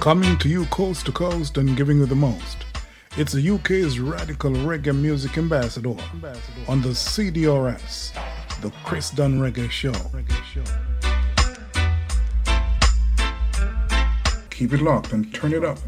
Coming to you coast to coast and giving you the most. It's the UK's radical reggae music ambassador on the CDRS, the Chris Dunn Reggae Show. Keep it locked and turn it up.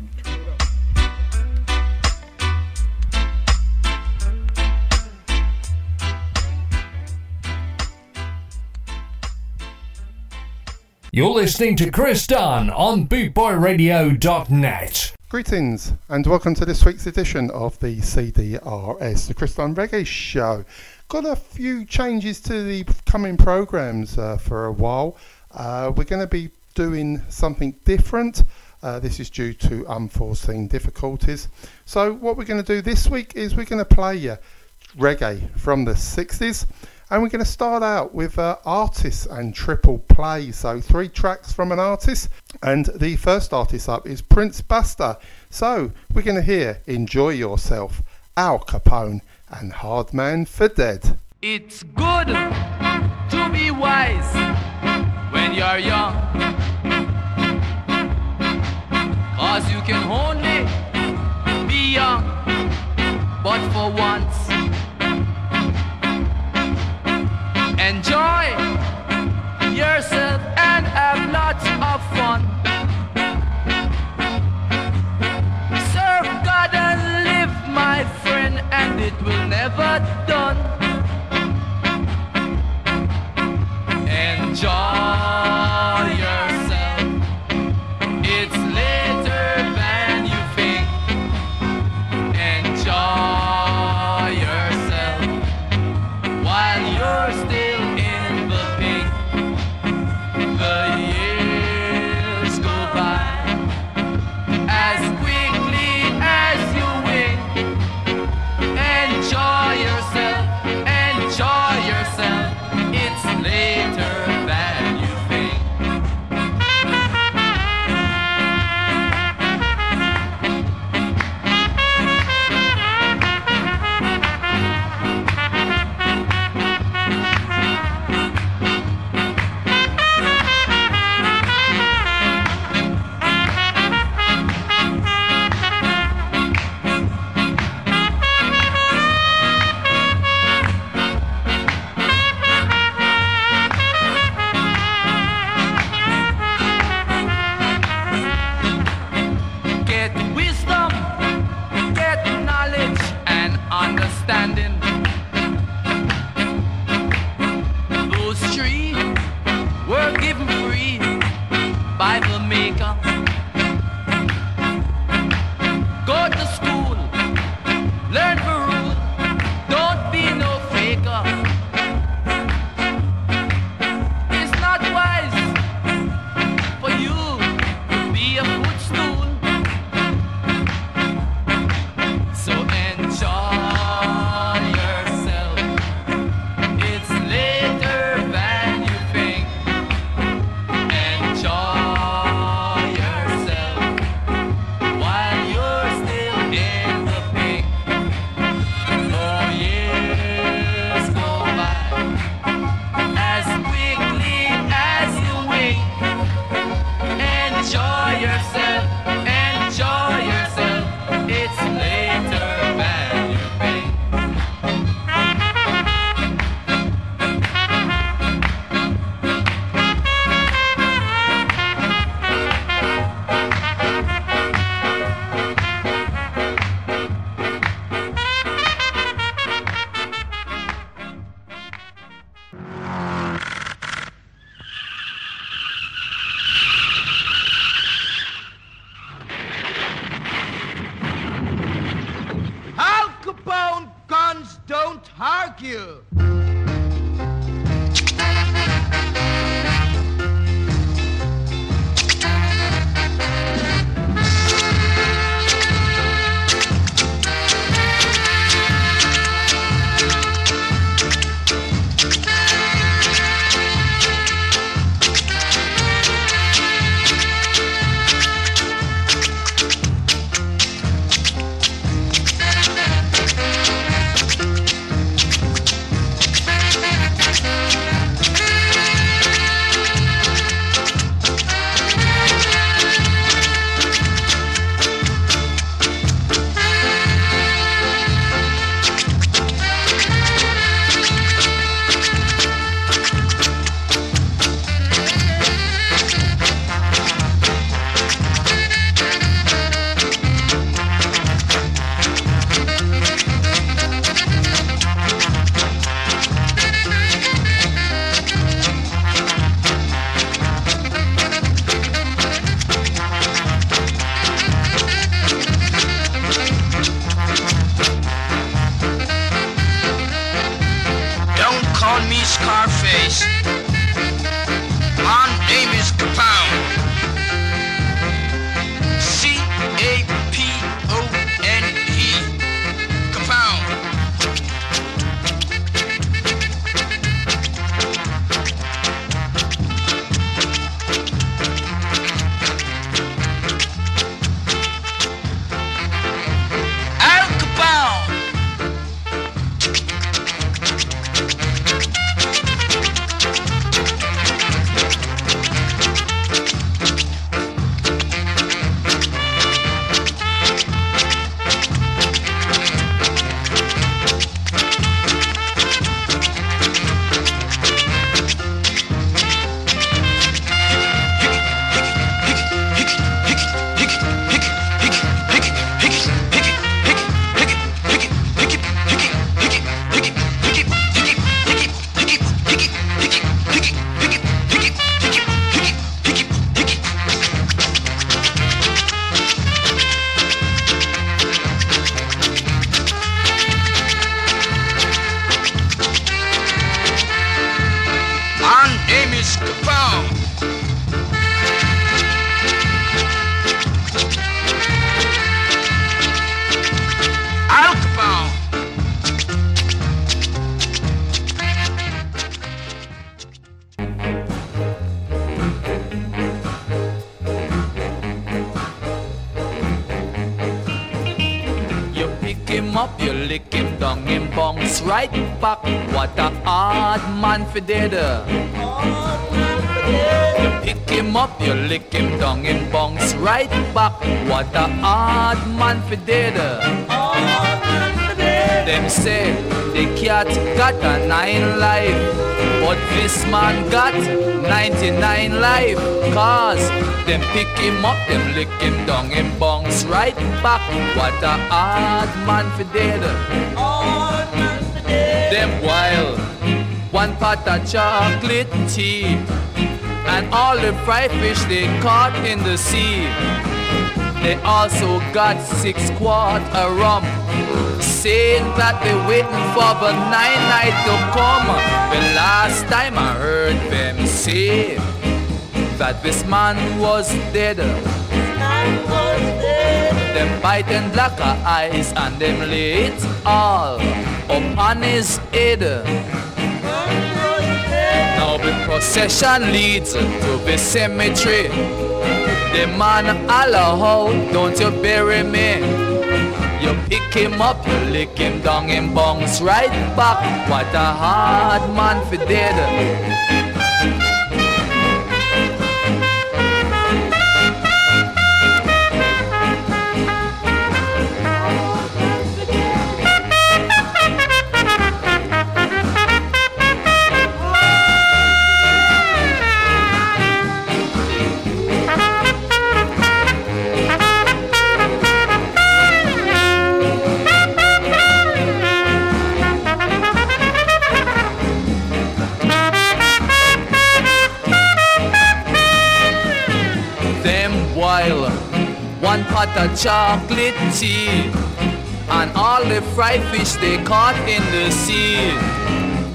You're listening to Chris Dunn on BootboyRadio.net. Greetings and welcome to this week's edition of the CDRS, the Chris Dunn Reggae Show. Got a few changes to the coming programs uh, for a while. Uh, we're going to be doing something different. Uh, this is due to unforeseen difficulties. So, what we're going to do this week is we're going to play you reggae from the 60s. And we're going to start out with uh, artists and triple play. So, three tracks from an artist. And the first artist up is Prince Buster. So, we're going to hear Enjoy Yourself, Al Capone, and Hard Man for Dead. It's good to be wise when you're young. Cause you can only be young, but for once. Enjoy yourself and have lots of fun. Serve God and live, my friend, and it will never done. Enjoy man for dead. You pick him up, you lick him down, him bounce right back. What a hard man for dead. Them say the cat got a nine life, but this man got 99 life. Cause them pick him up, them lick him down, him bounce right back. What a hard man for dead. Them wild, one pot of chocolate tea, and all the fried fish they caught in the sea. They also got six quart of rum saying that they're waiting for the nine night to come. The last time I heard them say that this man was dead. Them biting black eyes and them it all upon his head. The procession leads to the cemetery. The man holla don't you bury me? You pick him up, you lick him down, him bounce right back. What a hard man for dead. One pot of chocolate tea and all the fried fish they caught in the sea.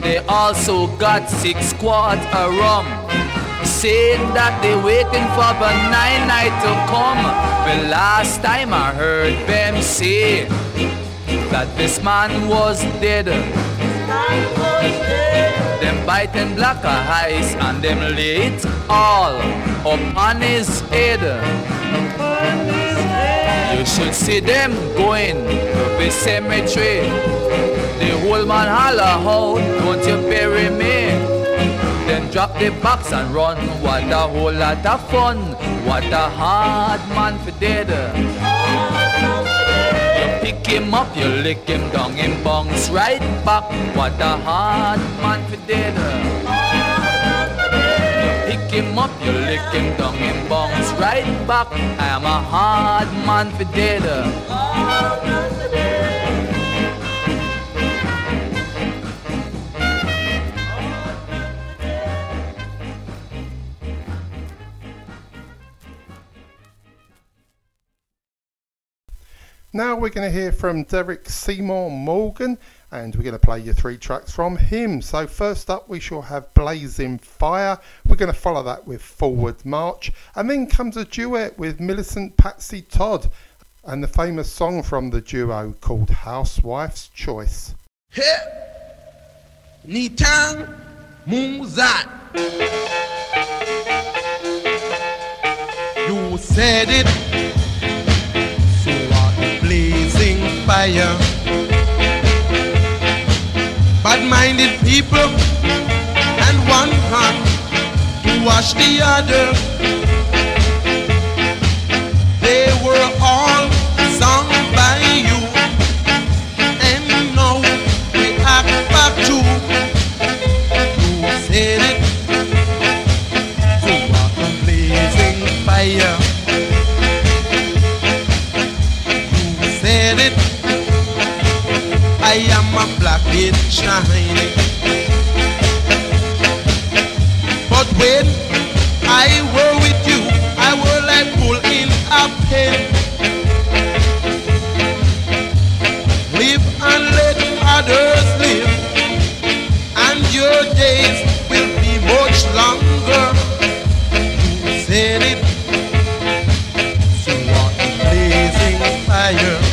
They also got six quarts of rum, saying that they waiting for the nine night to come. The last time I heard them say that this man was dead. Them biting black eyes and them late all upon his head. You should see them going to the cemetery. The old man holler out, don't you bury me? Then drop the box and run. What a whole lot of fun. What a hard man for dead. You pick him up, you lick him down, him bounce right back. What a hard man for dead him up, you lick him down, him bounce right back. I am a hard man for dead. Now we're going to hear from Derrick Seymour Morgan and we're going to play you three tracks from him. So first up we shall have Blazing Fire, we're going to follow that with Forward March, and then comes a duet with Millicent Patsy Todd and the famous song from the duo called Housewife's Choice. Hey, Nitang Muzat. You said it, so are blazing fire bad-minded people and one hand to wash the other. It shining. But when I were with you, I were like bull in a pen. Live and let others live, and your days will be much longer. You said it, so on blazing fire.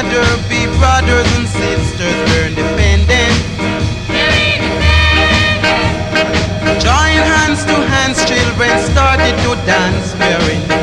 together, be brothers and sisters, we're independent. Join hands to hands, children started to dance, we're independent.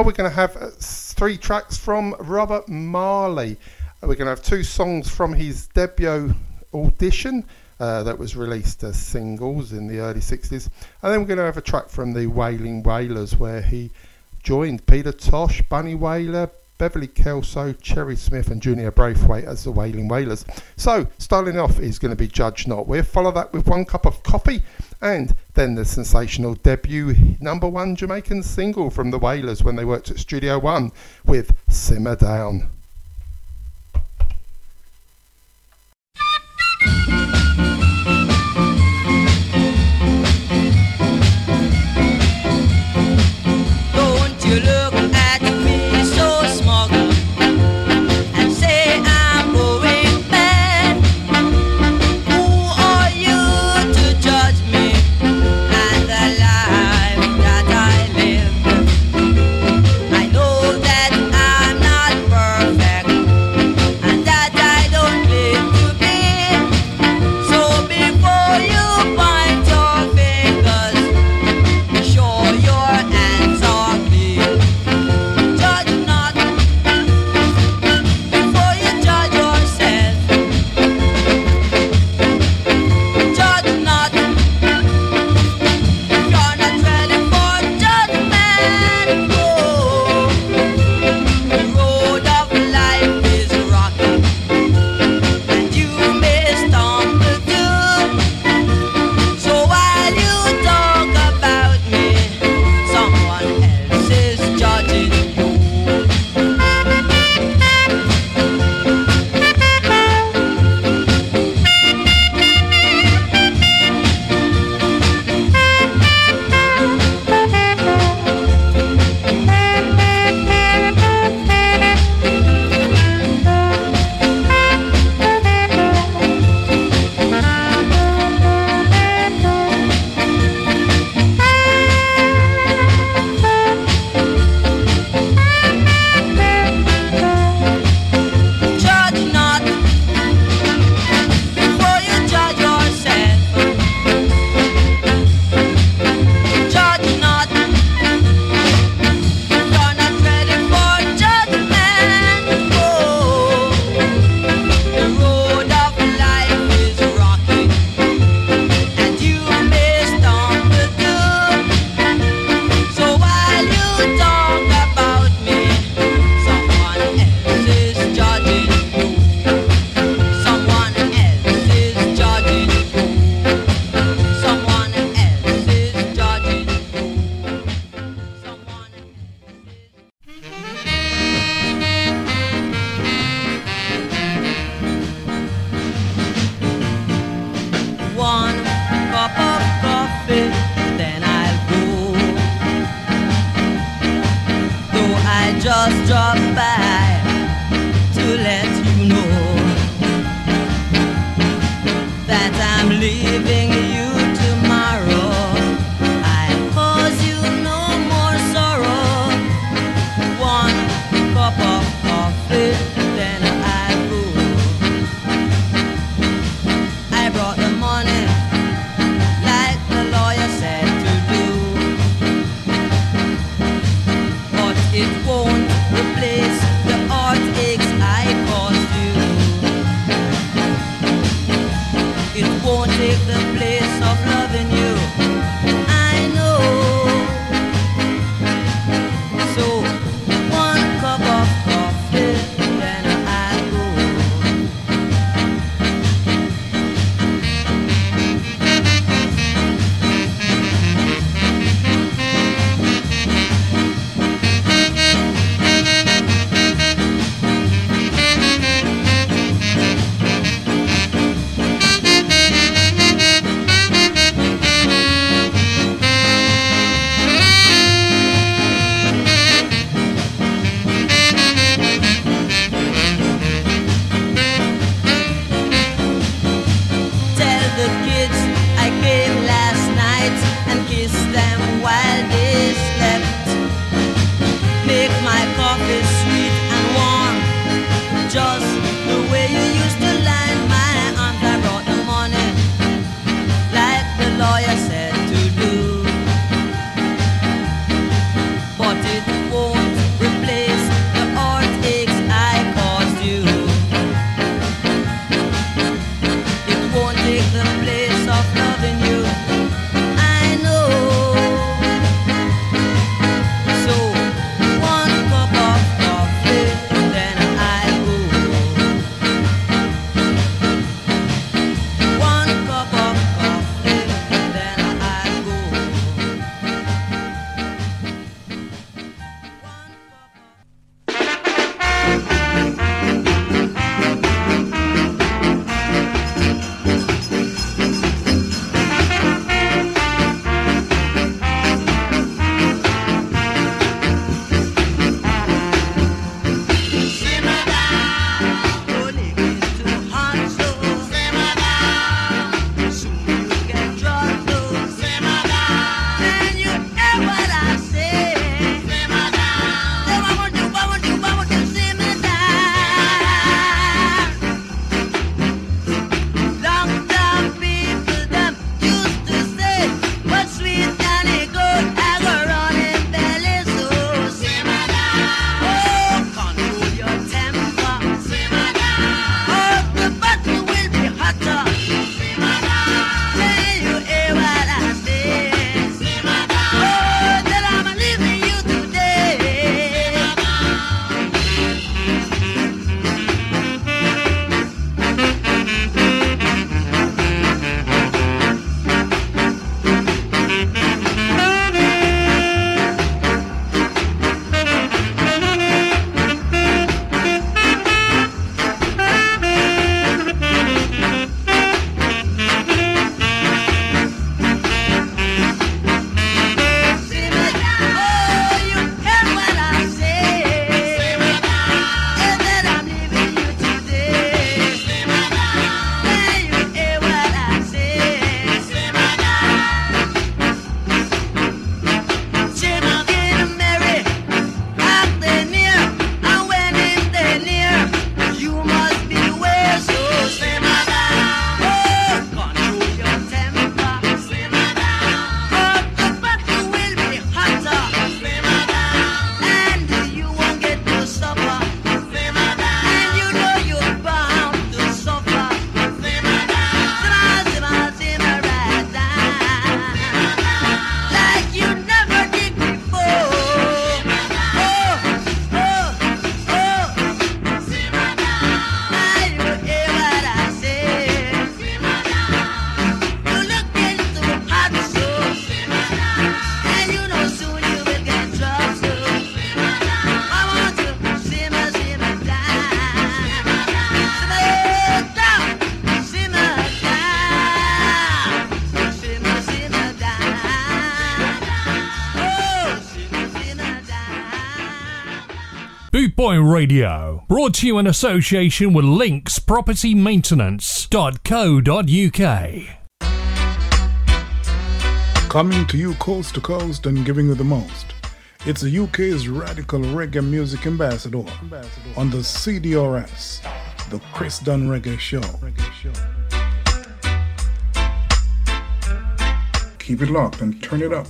Now we're going to have uh, three tracks from Robert Marley. Uh, We're going to have two songs from his debut audition uh, that was released as singles in the early 60s. And then we're going to have a track from the Wailing Wailers where he joined Peter Tosh, Bunny Wailer, Beverly Kelso, Cherry Smith, and Junior Braithwaite as the Wailing Wailers. So, starting off is going to be Judge Not. We'll follow that with one cup of coffee and then the sensational debut number one Jamaican single from the Wailers when they worked at Studio One with Simmer Down. Radio. Brought to you in association with Links Property Maintenance.co.uk. Coming to you coast to coast and giving you the most. It's the UK's radical reggae music ambassador on the CDRS, the Chris Dunn Reggae Show. Keep it locked and turn it up.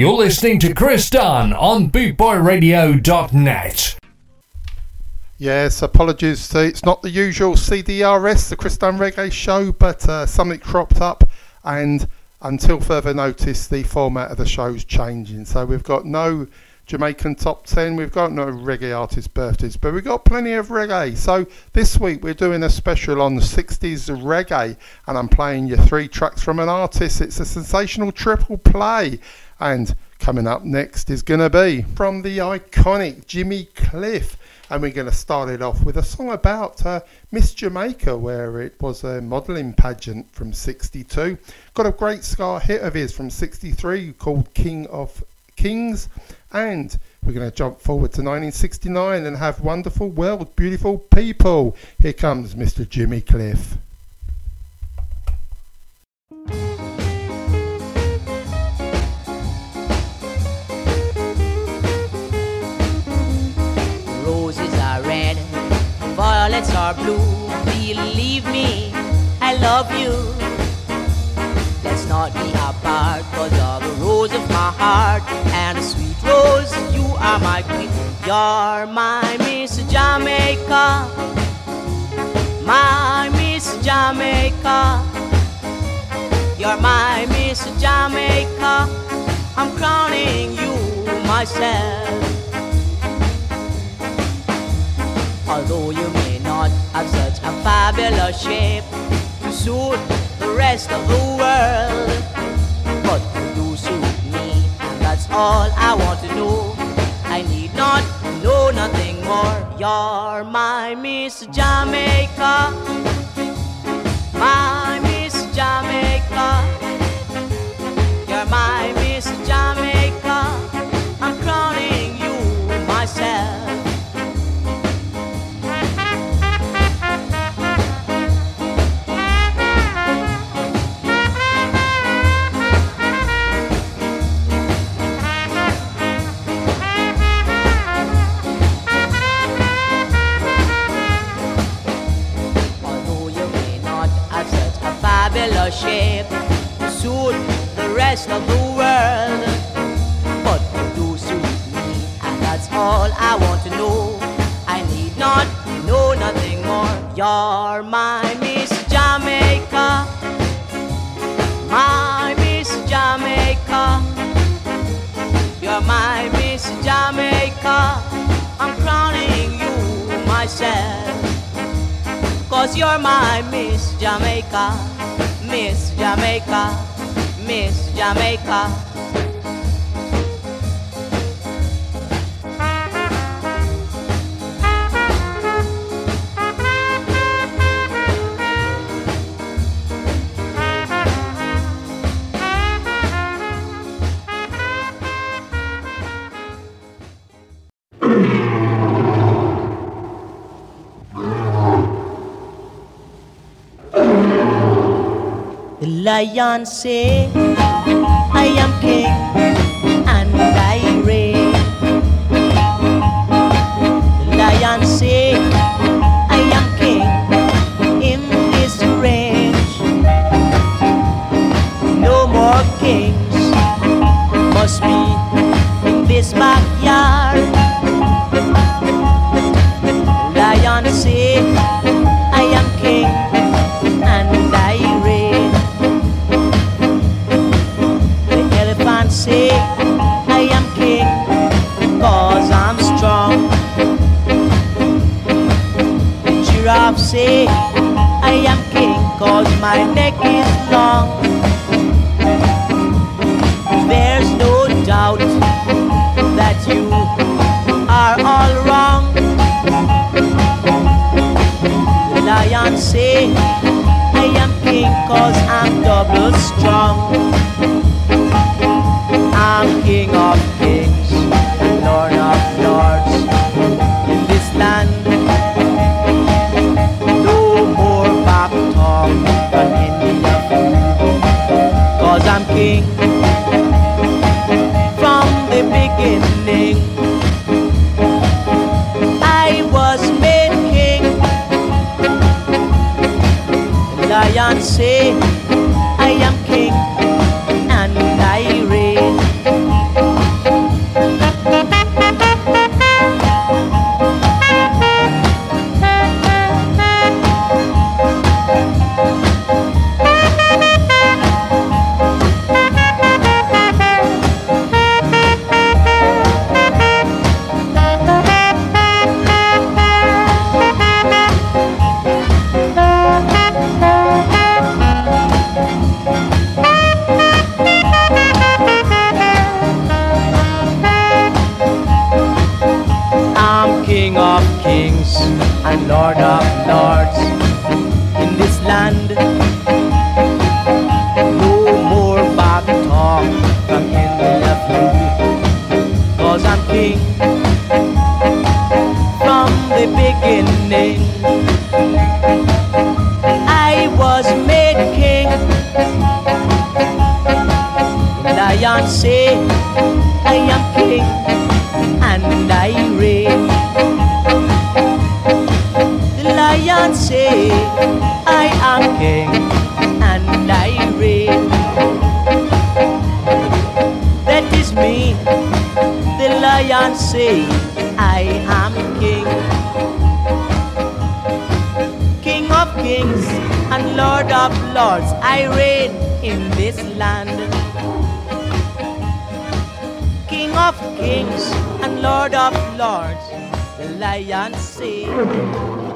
You're listening to Chris Dunn on BootboyRadio.net. Yes, apologies. It's not the usual CDRS, the Chris Dunn Reggae Show, but uh, something cropped up, and until further notice, the format of the show's changing. So we've got no Jamaican top 10, we've got no reggae artist birthdays, but we've got plenty of reggae. So this week we're doing a special on the 60s reggae, and I'm playing you three tracks from an artist. It's a sensational triple play. And coming up next is going to be from the iconic Jimmy Cliff. And we're going to start it off with a song about uh, Miss Jamaica, where it was a modelling pageant from 62. Got a great ska hit of his from 63 called King of Kings. And we're going to jump forward to 1969 and have Wonderful World, Beautiful People. Here comes Mr. Jimmy Cliff. Roses are red, violets are blue. Believe me, I love you. Not be apart, cause you're the rose of my heart. And a sweet rose, you are my queen. You're my Miss Jamaica. My Miss Jamaica. You're my Miss Jamaica. I'm crowning you myself. Although you may not have such a fabulous shape to suit the rest of the world, but you suit me, and that's all I want to know. I need not know nothing more. You're my Miss Jamaica, my Miss Jamaica. To suit the rest of the world, but do suit me, and that's all I want to know. I need not know nothing more. You're my Miss Jamaica, my Miss Jamaica. You're my Miss Jamaica. I'm crowning you myself. Cause you're my Miss Jamaica, Miss Jamaica, Miss Jamaica. Lion say, I am king my neck is long. There's no doubt that you are all wrong. Lion say, I am king cause I'm double strong. I'm king beginning. I was making king. Lion say, the lion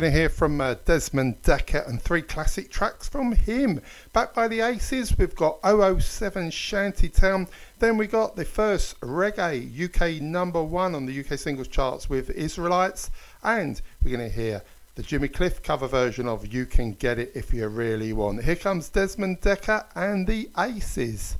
going to hear from uh, Desmond Dekker and three classic tracks from him. Back by the Aces, we've got 007 Shantytown. Then we got the first reggae UK number one on the UK singles charts with Israelites. And we're going to hear the Jimmy Cliff cover version of You Can Get It If You Really Want. Here comes Desmond Dekker and the Aces.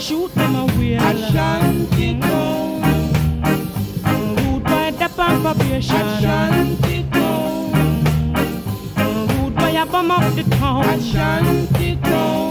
A loot, them a shoot, them a wheel. Ashanti town. Rude by the probation. Ashanti town. Rude by a bum up the town. Ashanti town.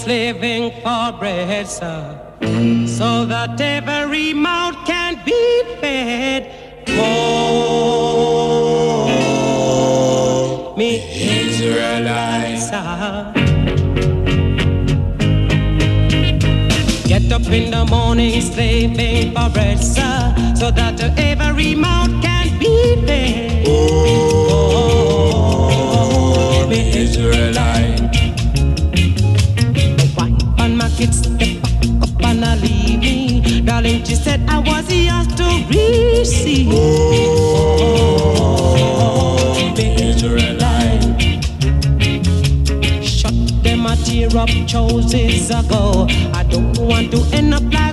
Slaving for bread, sir, so that every mouth can be fed. Oh, me Israelites. sir. Get up in the morning slaving for bread, sir, so that she said I was yours to receive. Oh, me Israelite. Shut them a tear up choices ago. I don't want to end up like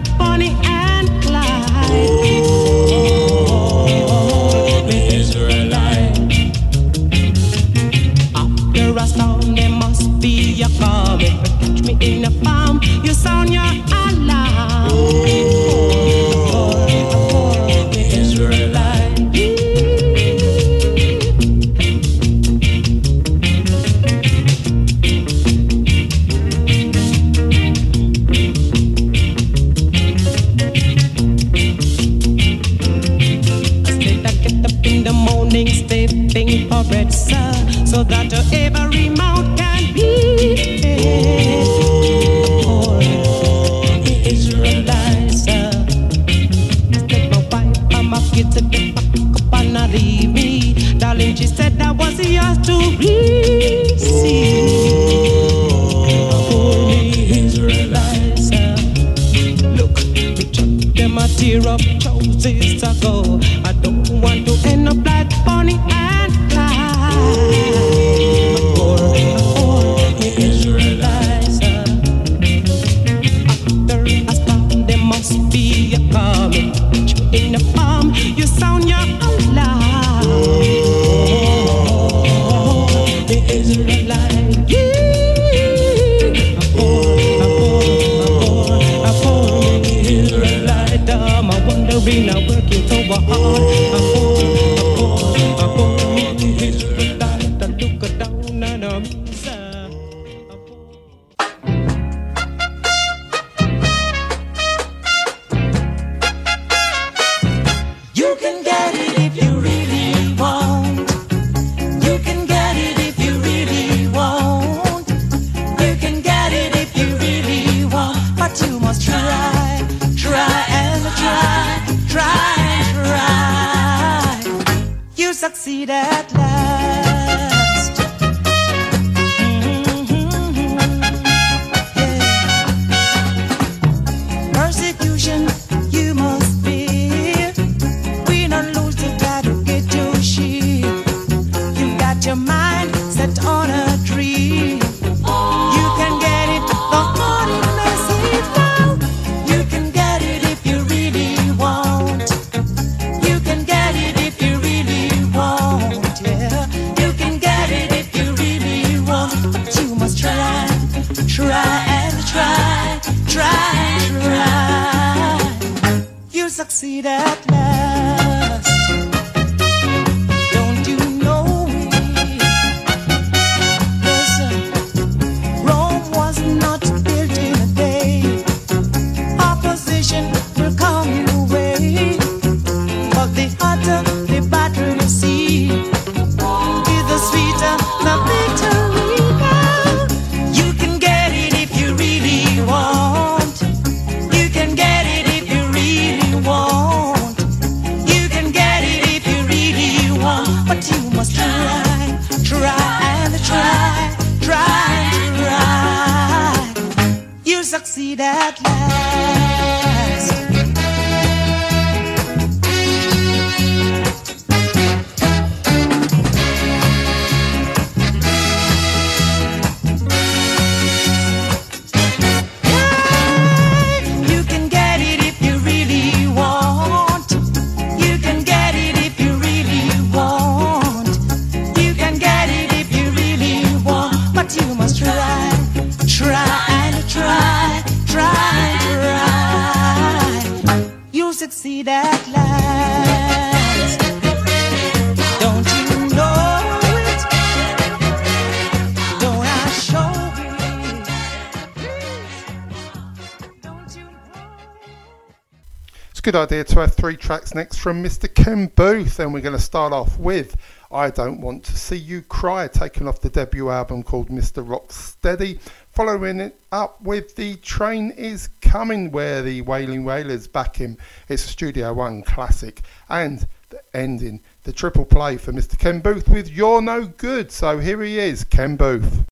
idea to have three tracks next from Mr. Ken Boothe. And we're going to start off with I Don't Want to See You Cry, taken off the debut album called Mr. Rock Steady. Following it up with The Train Is Coming, where the Wailing Wailers back him. It's a Studio One classic. And the ending, the triple play for Mr. Ken Boothe with You're No Good. So here he is, Ken Boothe.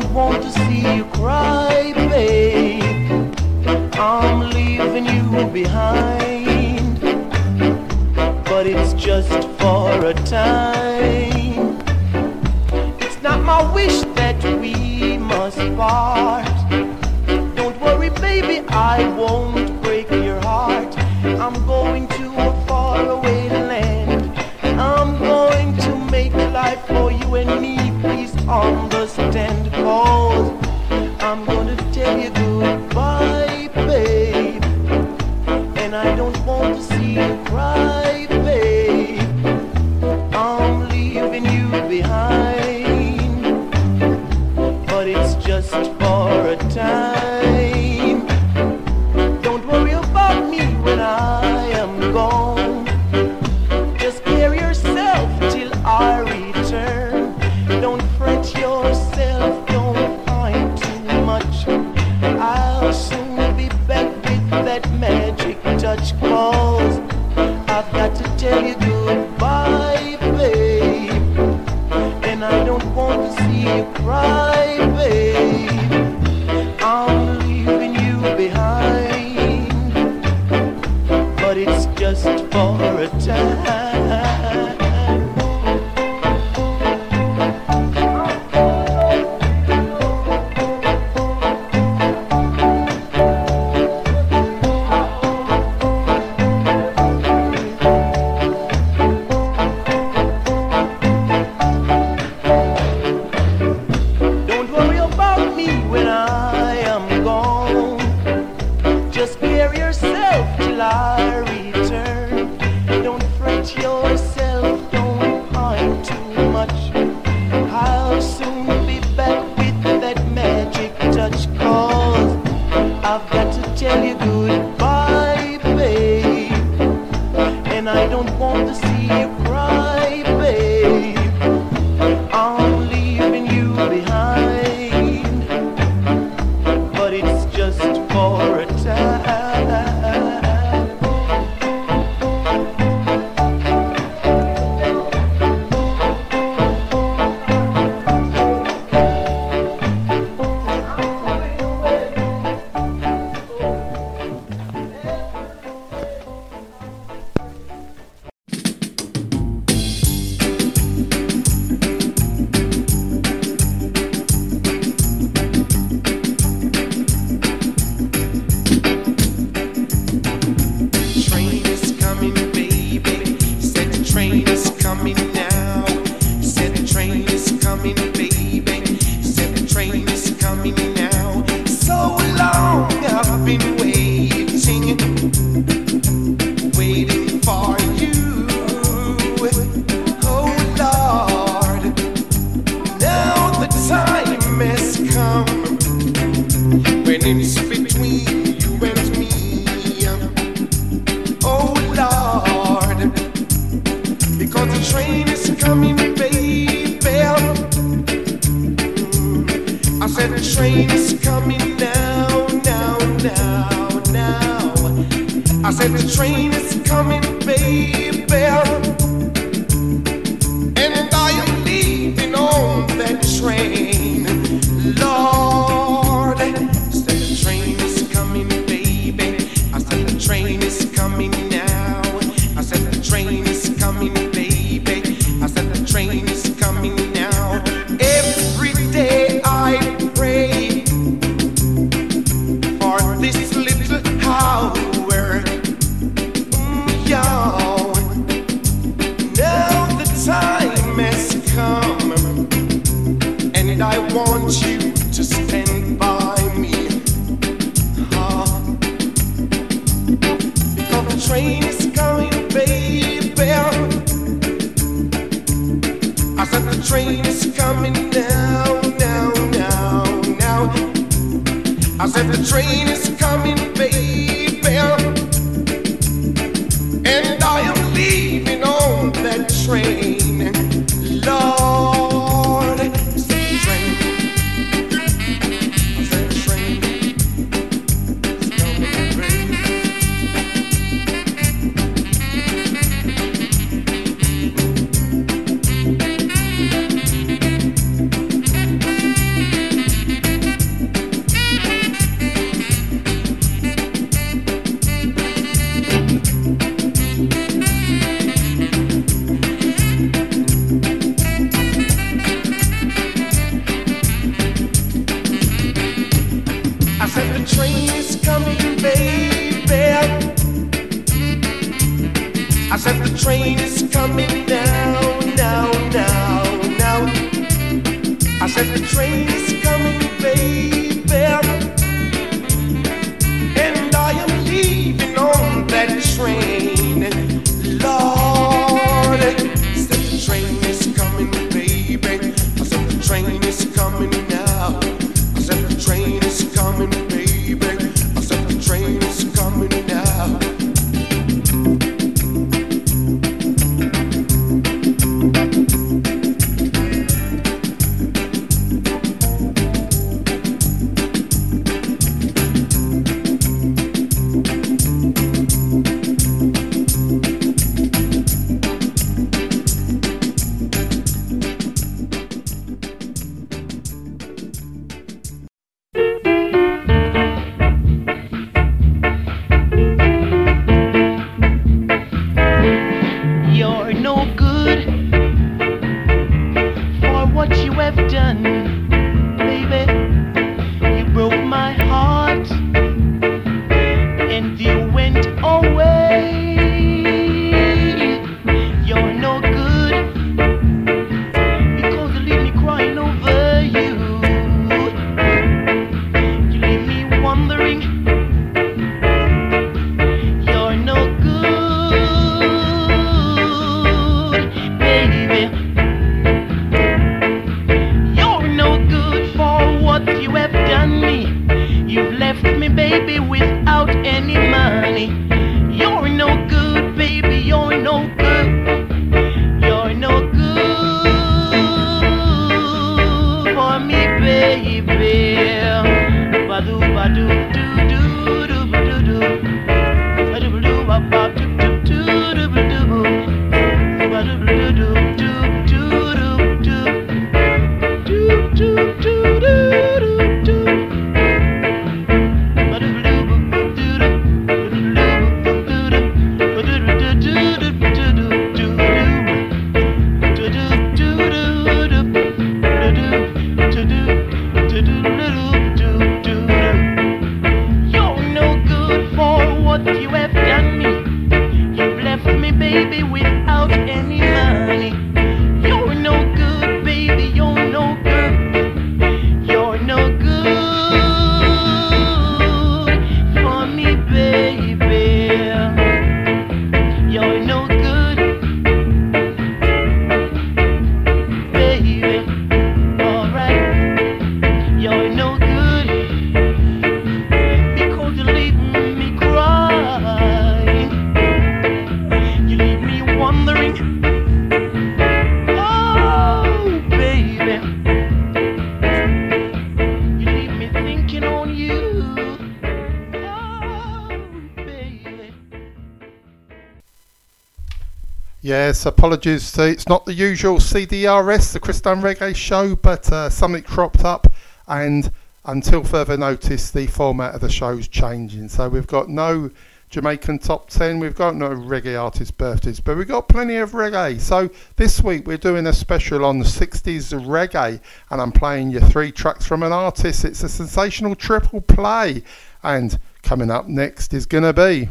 don't want to see you cry, babe. I'm leaving you behind. But it's just for a time. It's not my wish that we must part. Don't worry, baby, I won't. I said the train is coming, baby. Baby. Yes, apologies. It's not the usual CDRS, the Chris Dunn Reggae show, but uh, something cropped up, and until further notice, the format of the show's changing. So we've got no Jamaican top 10, we've got no reggae artist birthdays, but we've got plenty of reggae. So this week we're doing a special on the 60s reggae, and I'm playing you three tracks from an artist. It's a sensational triple play, and coming up next is going to be.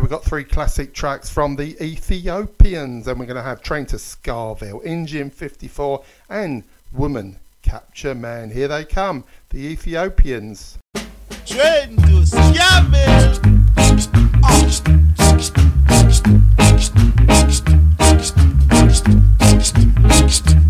We've got three classic tracks from the Ethiopians, and we're going to have Train to Skaville, Engine 54, and Woman Capture Man. Here they come, the Ethiopians. Train to Scammell. Train oh.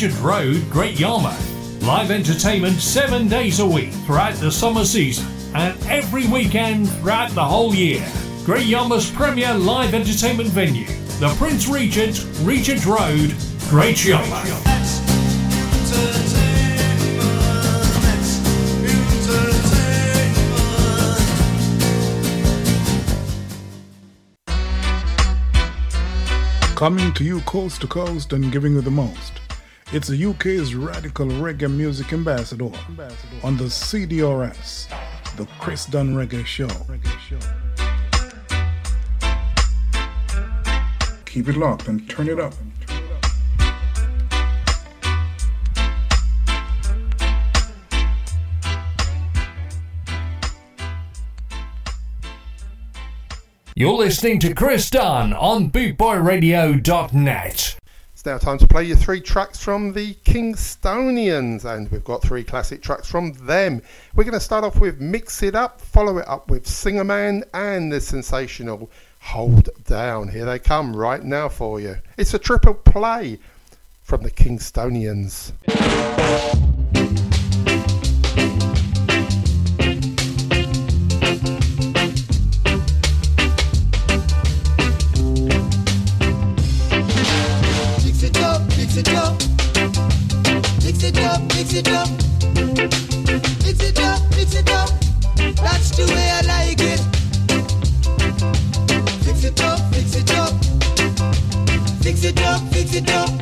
Regent, Road, Great Yarmouth. Live entertainment seven days a week throughout the summer season and every weekend throughout the whole year. Great Yarmouth's premier live entertainment venue, the Prince Regent, Regent Road, Great Yarmouth. Coming to you coast to coast and giving you the most. It's the UK's radical reggae music ambassador on the CDRS, the Chris Dunn Reggae Show. Keep it locked and turn it up. You're listening to Chris Dunn on bootboyradio.net. It's now time to play you three tracks from the Kingstonians, and we've got three classic tracks from them. We're going to start off with Mix It Up, follow it up with Singer Man, and the sensational Hold Down. Here they come right now for you. It's a triple play from the Kingstonians. Mix it up, mix it up. Mix it up, mix it up. That's the way I like it. Fix it up, fix it up. Fix it up, fix it up.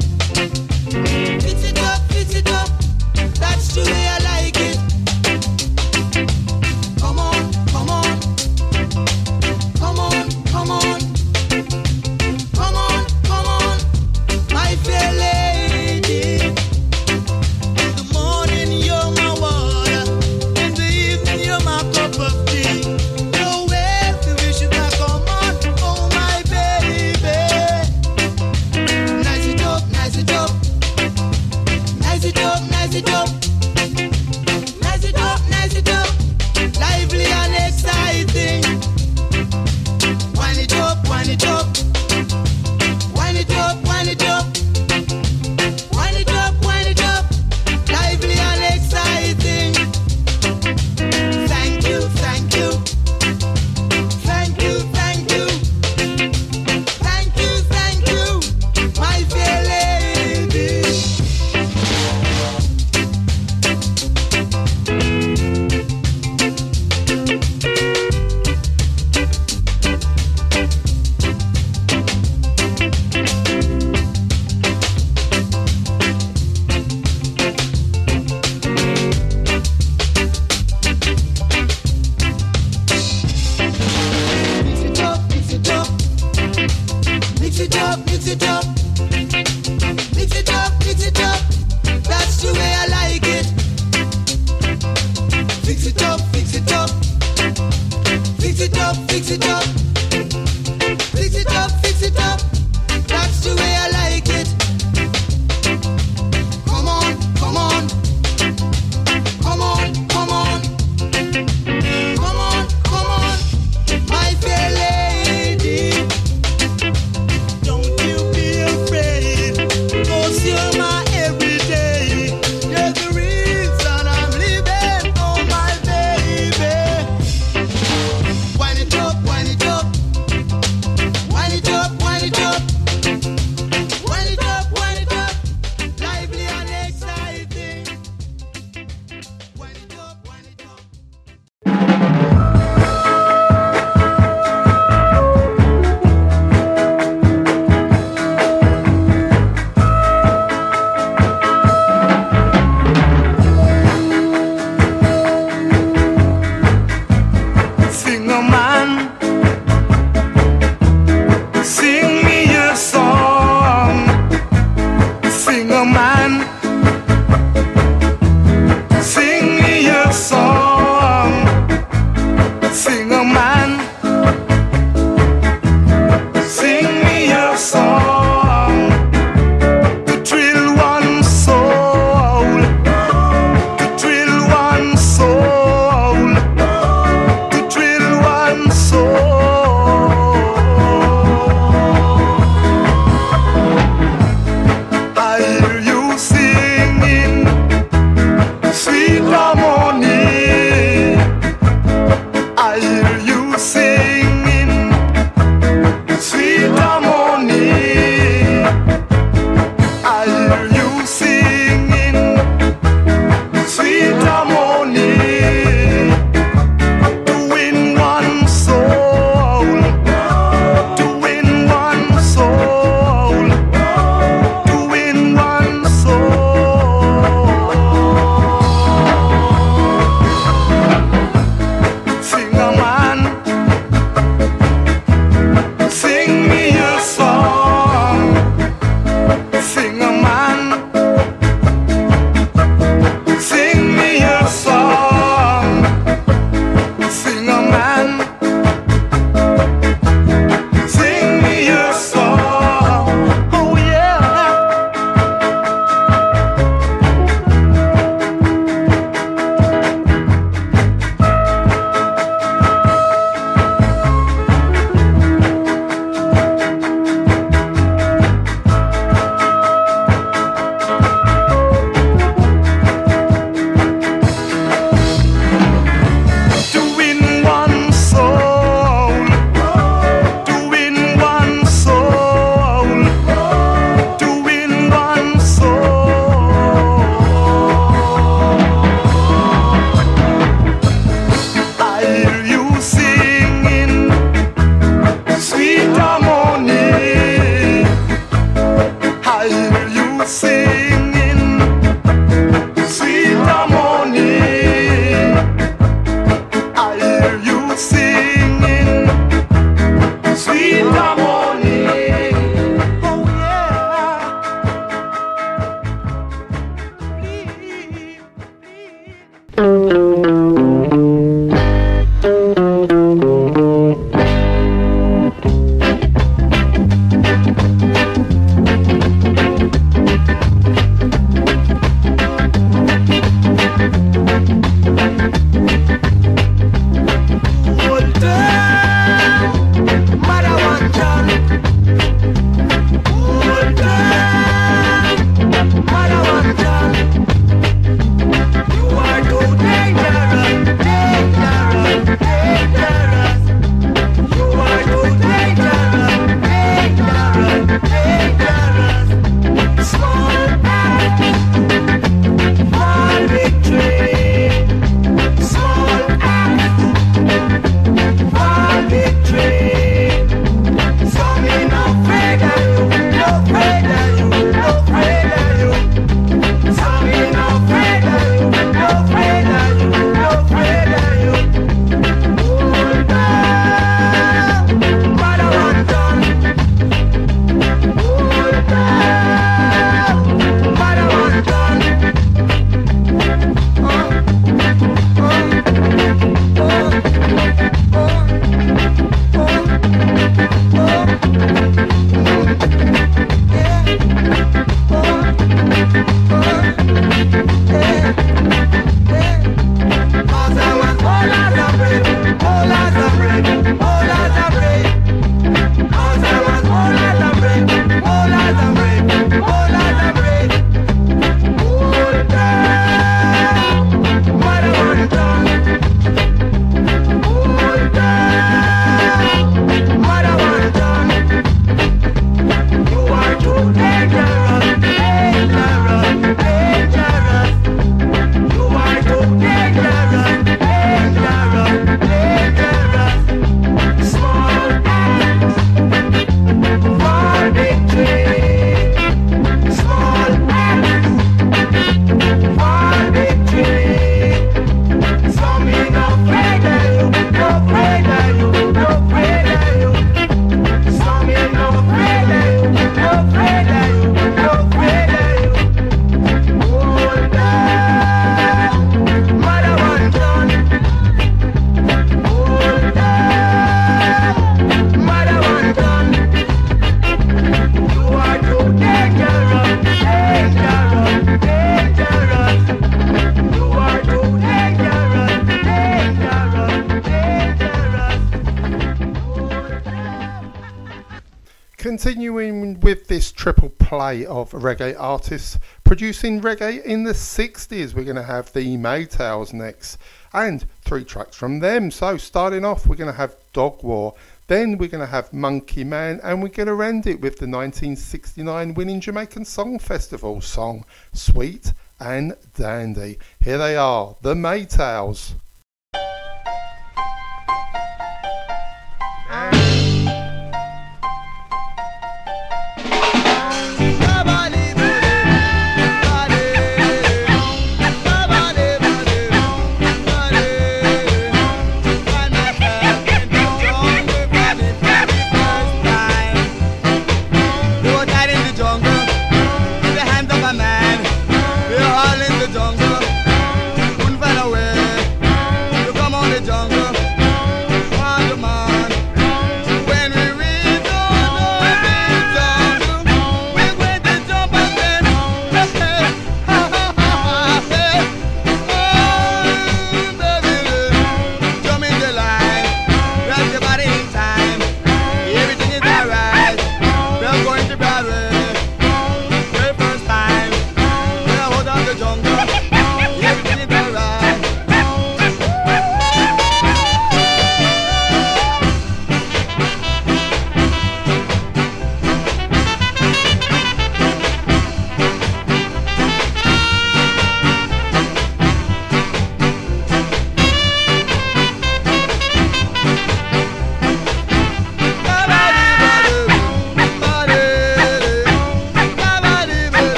of reggae artists producing reggae in the 60s. We're going to have the Maytals next and three tracks from them. So, starting off, we're going to have Dog War, then we're going to have Monkey Man, and we're going to end it with the 1969 winning Jamaican Song Festival song Sweet and Dandy. Here they are, the Maytals.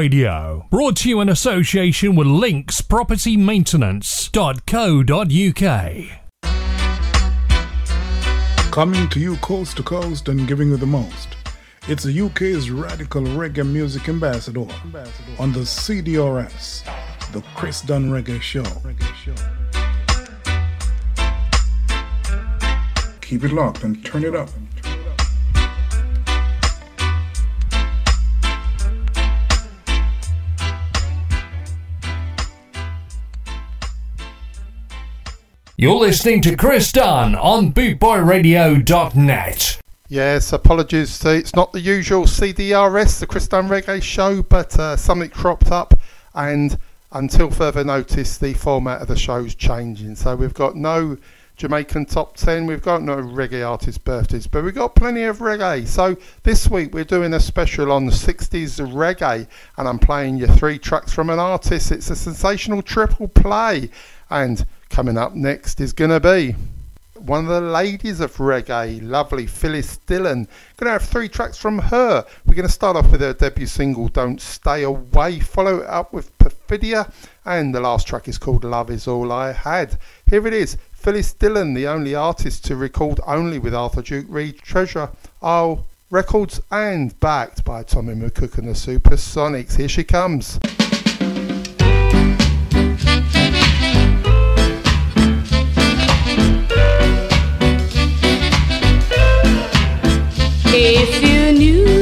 Radio. Brought to you in association with Links Property Maintenance.co.uk. Coming to you coast to coast and giving you the most. It's the UK's radical reggae music ambassador on the CDRS, the Chris Dunn Reggae Show. Keep it locked and turn it up. You're listening to Chris Dunn on BootboyRadio.net. Yes, apologies. It's not the usual CDRS, the Chris Dunn Reggae show, but uh, something cropped up, and until further notice, the format of the show's changing. So we've got no Jamaican top 10, we've got no reggae artist birthdays, but we've got plenty of reggae. So this week we're doing a special on the 60s reggae, and I'm playing you three tracks from an artist. It's a sensational triple play, and coming up next is going to be one of the ladies of reggae, lovely Phyllis Dillon. Going to have three tracks from her. We're going to start off with her debut single, Don't Stay Away, follow it up with Perfidia, and the last track is called Love Is All I Had. Here it is, Phyllis Dillon, the only artist to record only with Arthur Duke Reid Treasure Isle Records and backed by Tommy McCook and the Supersonics. Here she comes. If you knew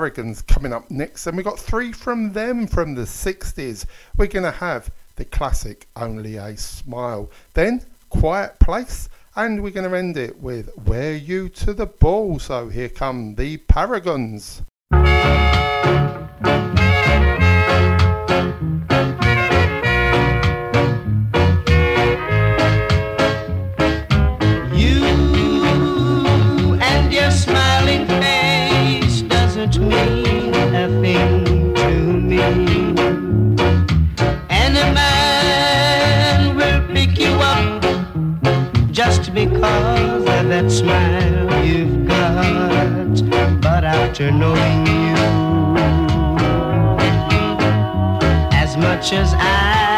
Paragons coming up next, and we got three from them from the 60s. We're going to have the classic Only a Smile, then Quiet Place, and we're going to end it with "Wear You to the Ball. So here come the Paragons. mean a thing to me. Any man will pick you up just because of that smile you've got. But after knowing you as much as I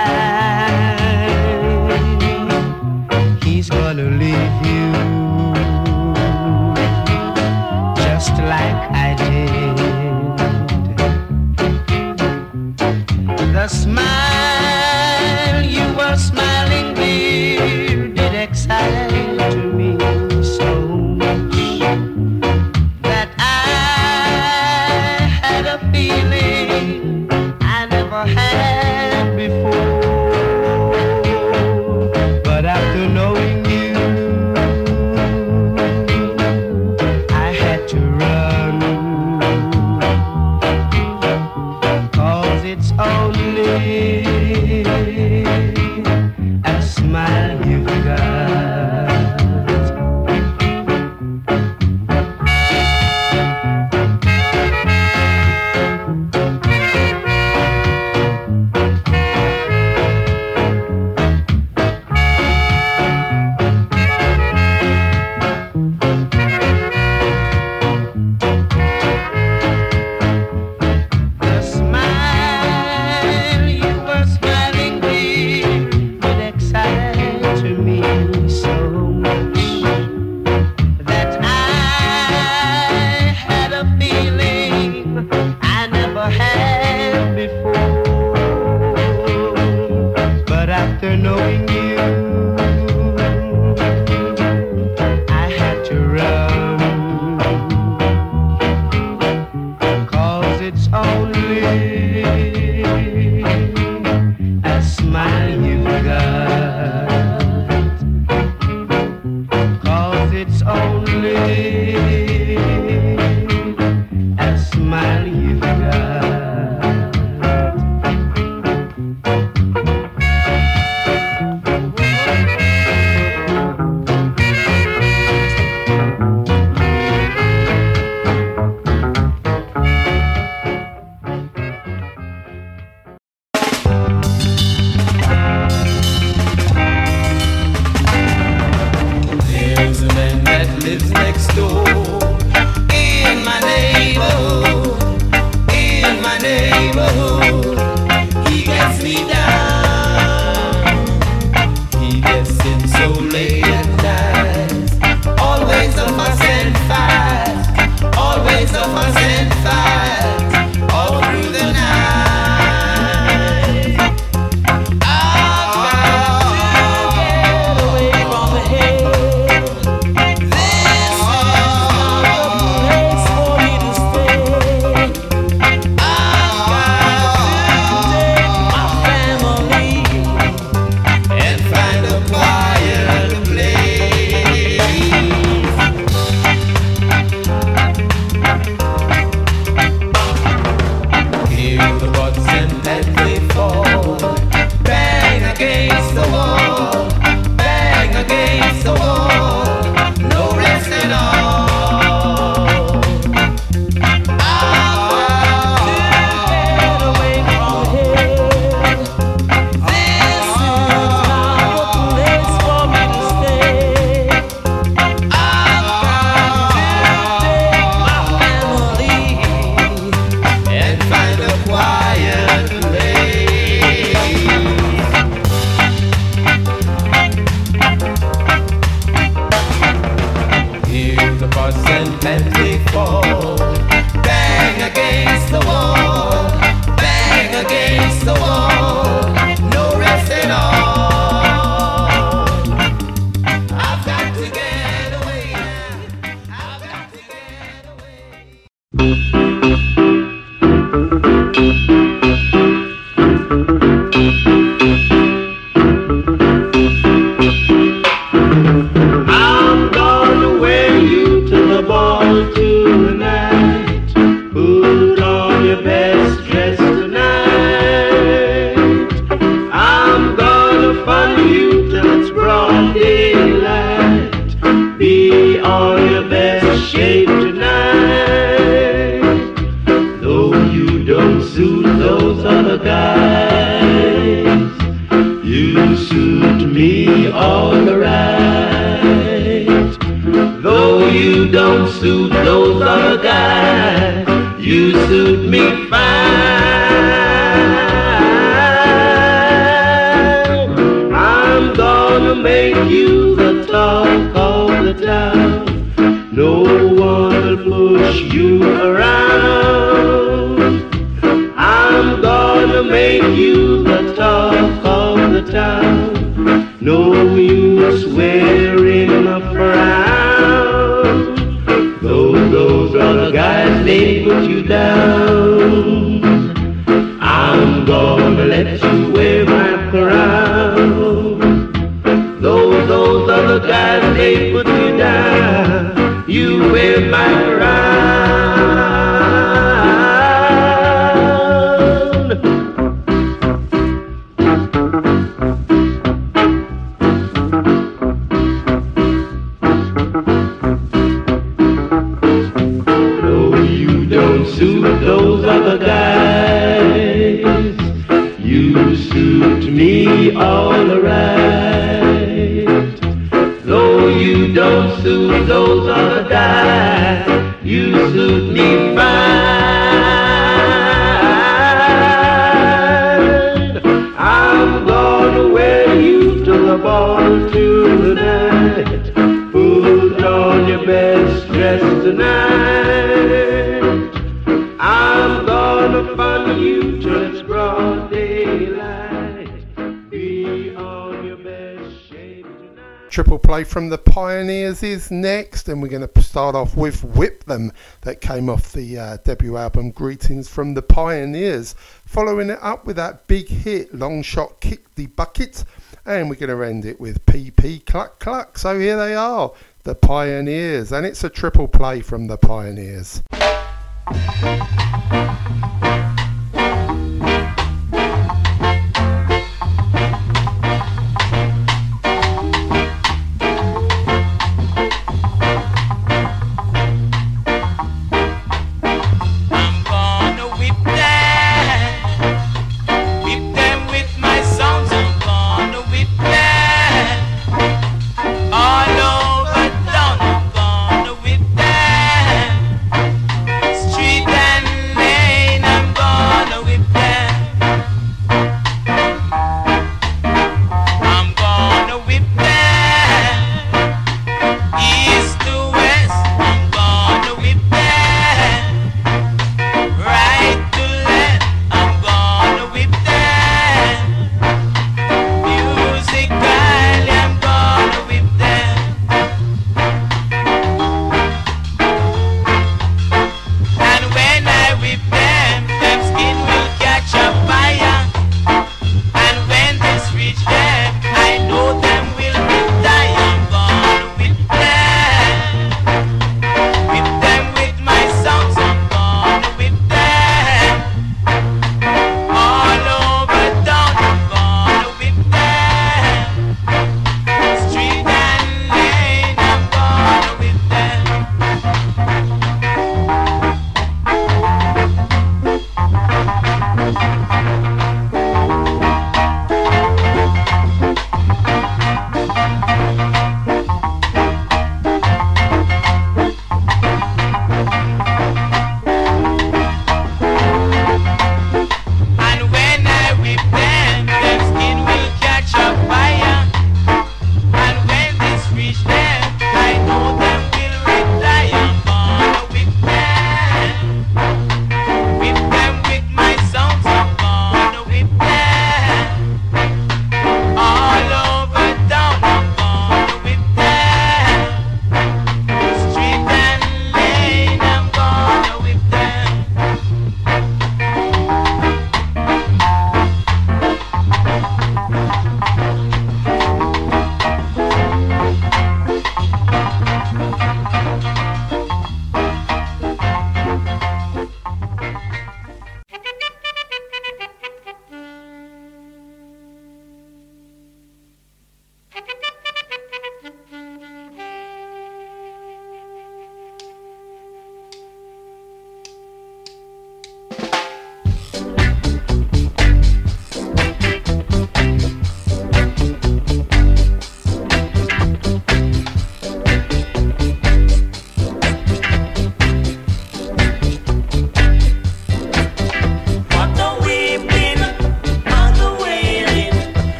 next, and we're going to start off with Whip Them, that came off the uh, debut album Greetings from the Pioneers. Following it up with that big hit, Long Shot Kick the Bucket, and we're going to end it with Pee Pee Cluck Cluck. So here they are, the Pioneers, and it's a triple play from the Pioneers.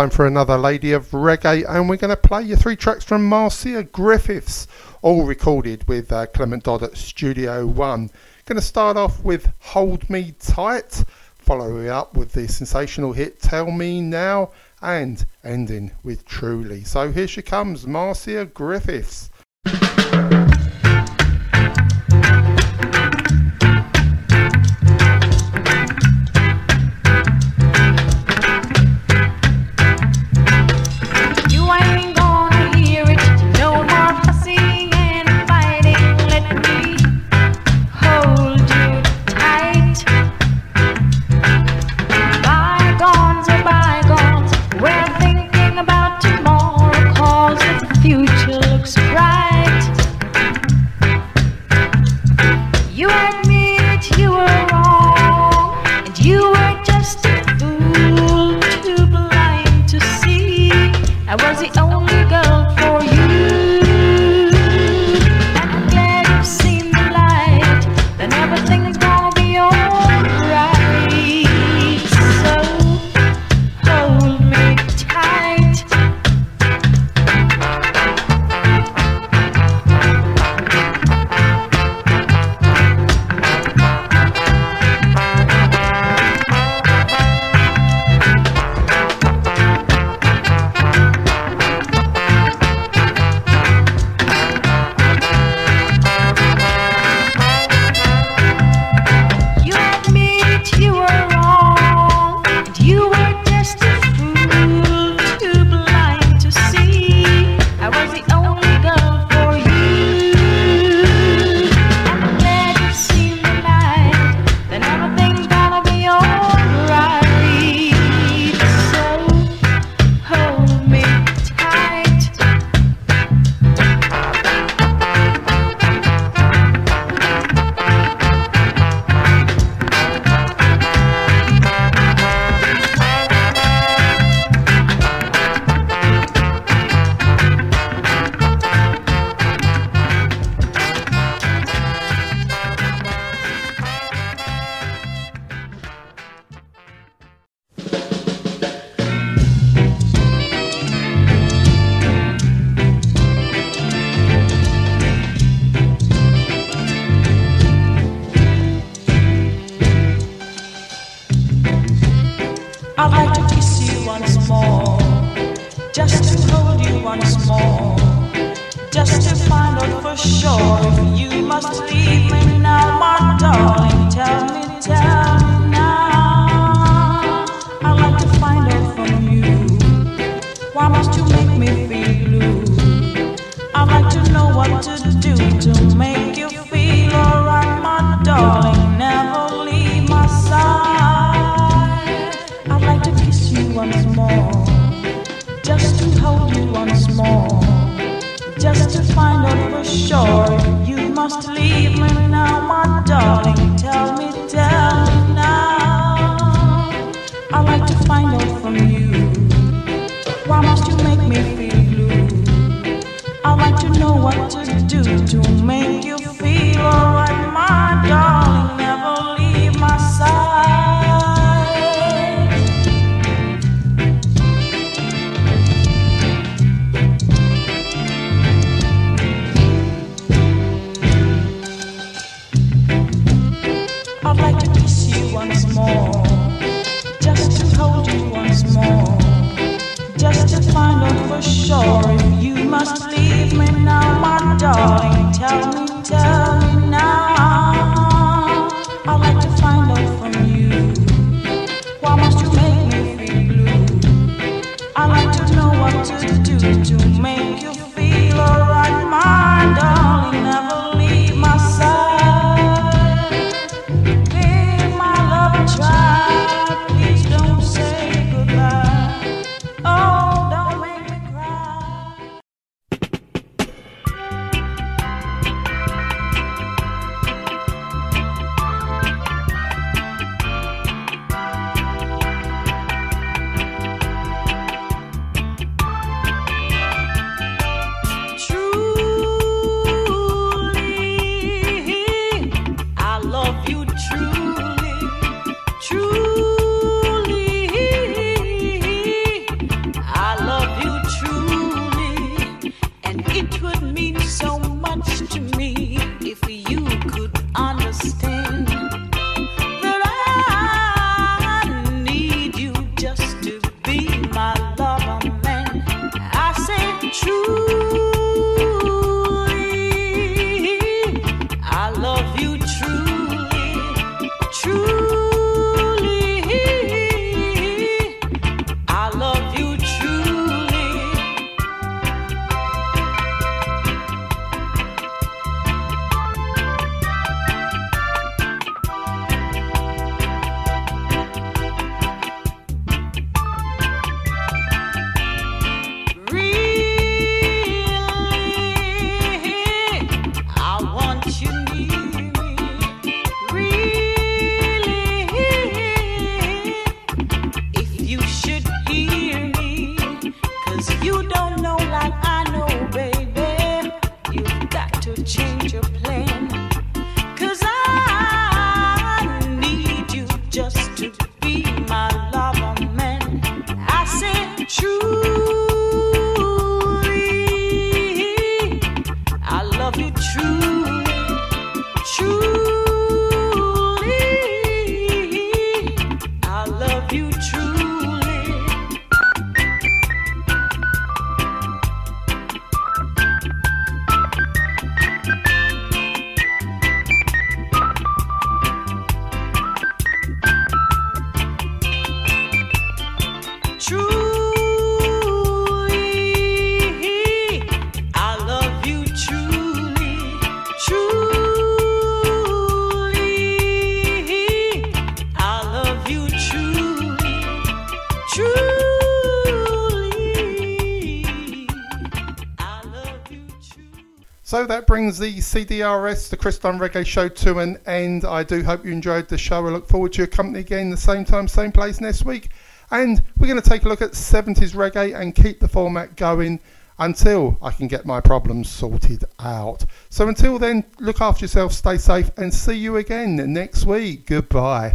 time for another Lady of Reggae, and we're going to play you three tracks from Marcia Griffiths, all recorded with uh, Clement Dodd at Studio One. Going to start off with Hold Me Tight, follow it up with the sensational hit Tell Me Now, and ending with Truly. So here she comes, Marcia Griffiths. so that brings the CDRS, the Chris Reggae Show, to an end. I do hope you enjoyed the show. I look forward to your company again the same time, same place next week. And we're going to take a look at 70s reggae and keep the format going until I can get my problems sorted out. So until then, look after yourself, stay safe, and see you again next week. Goodbye.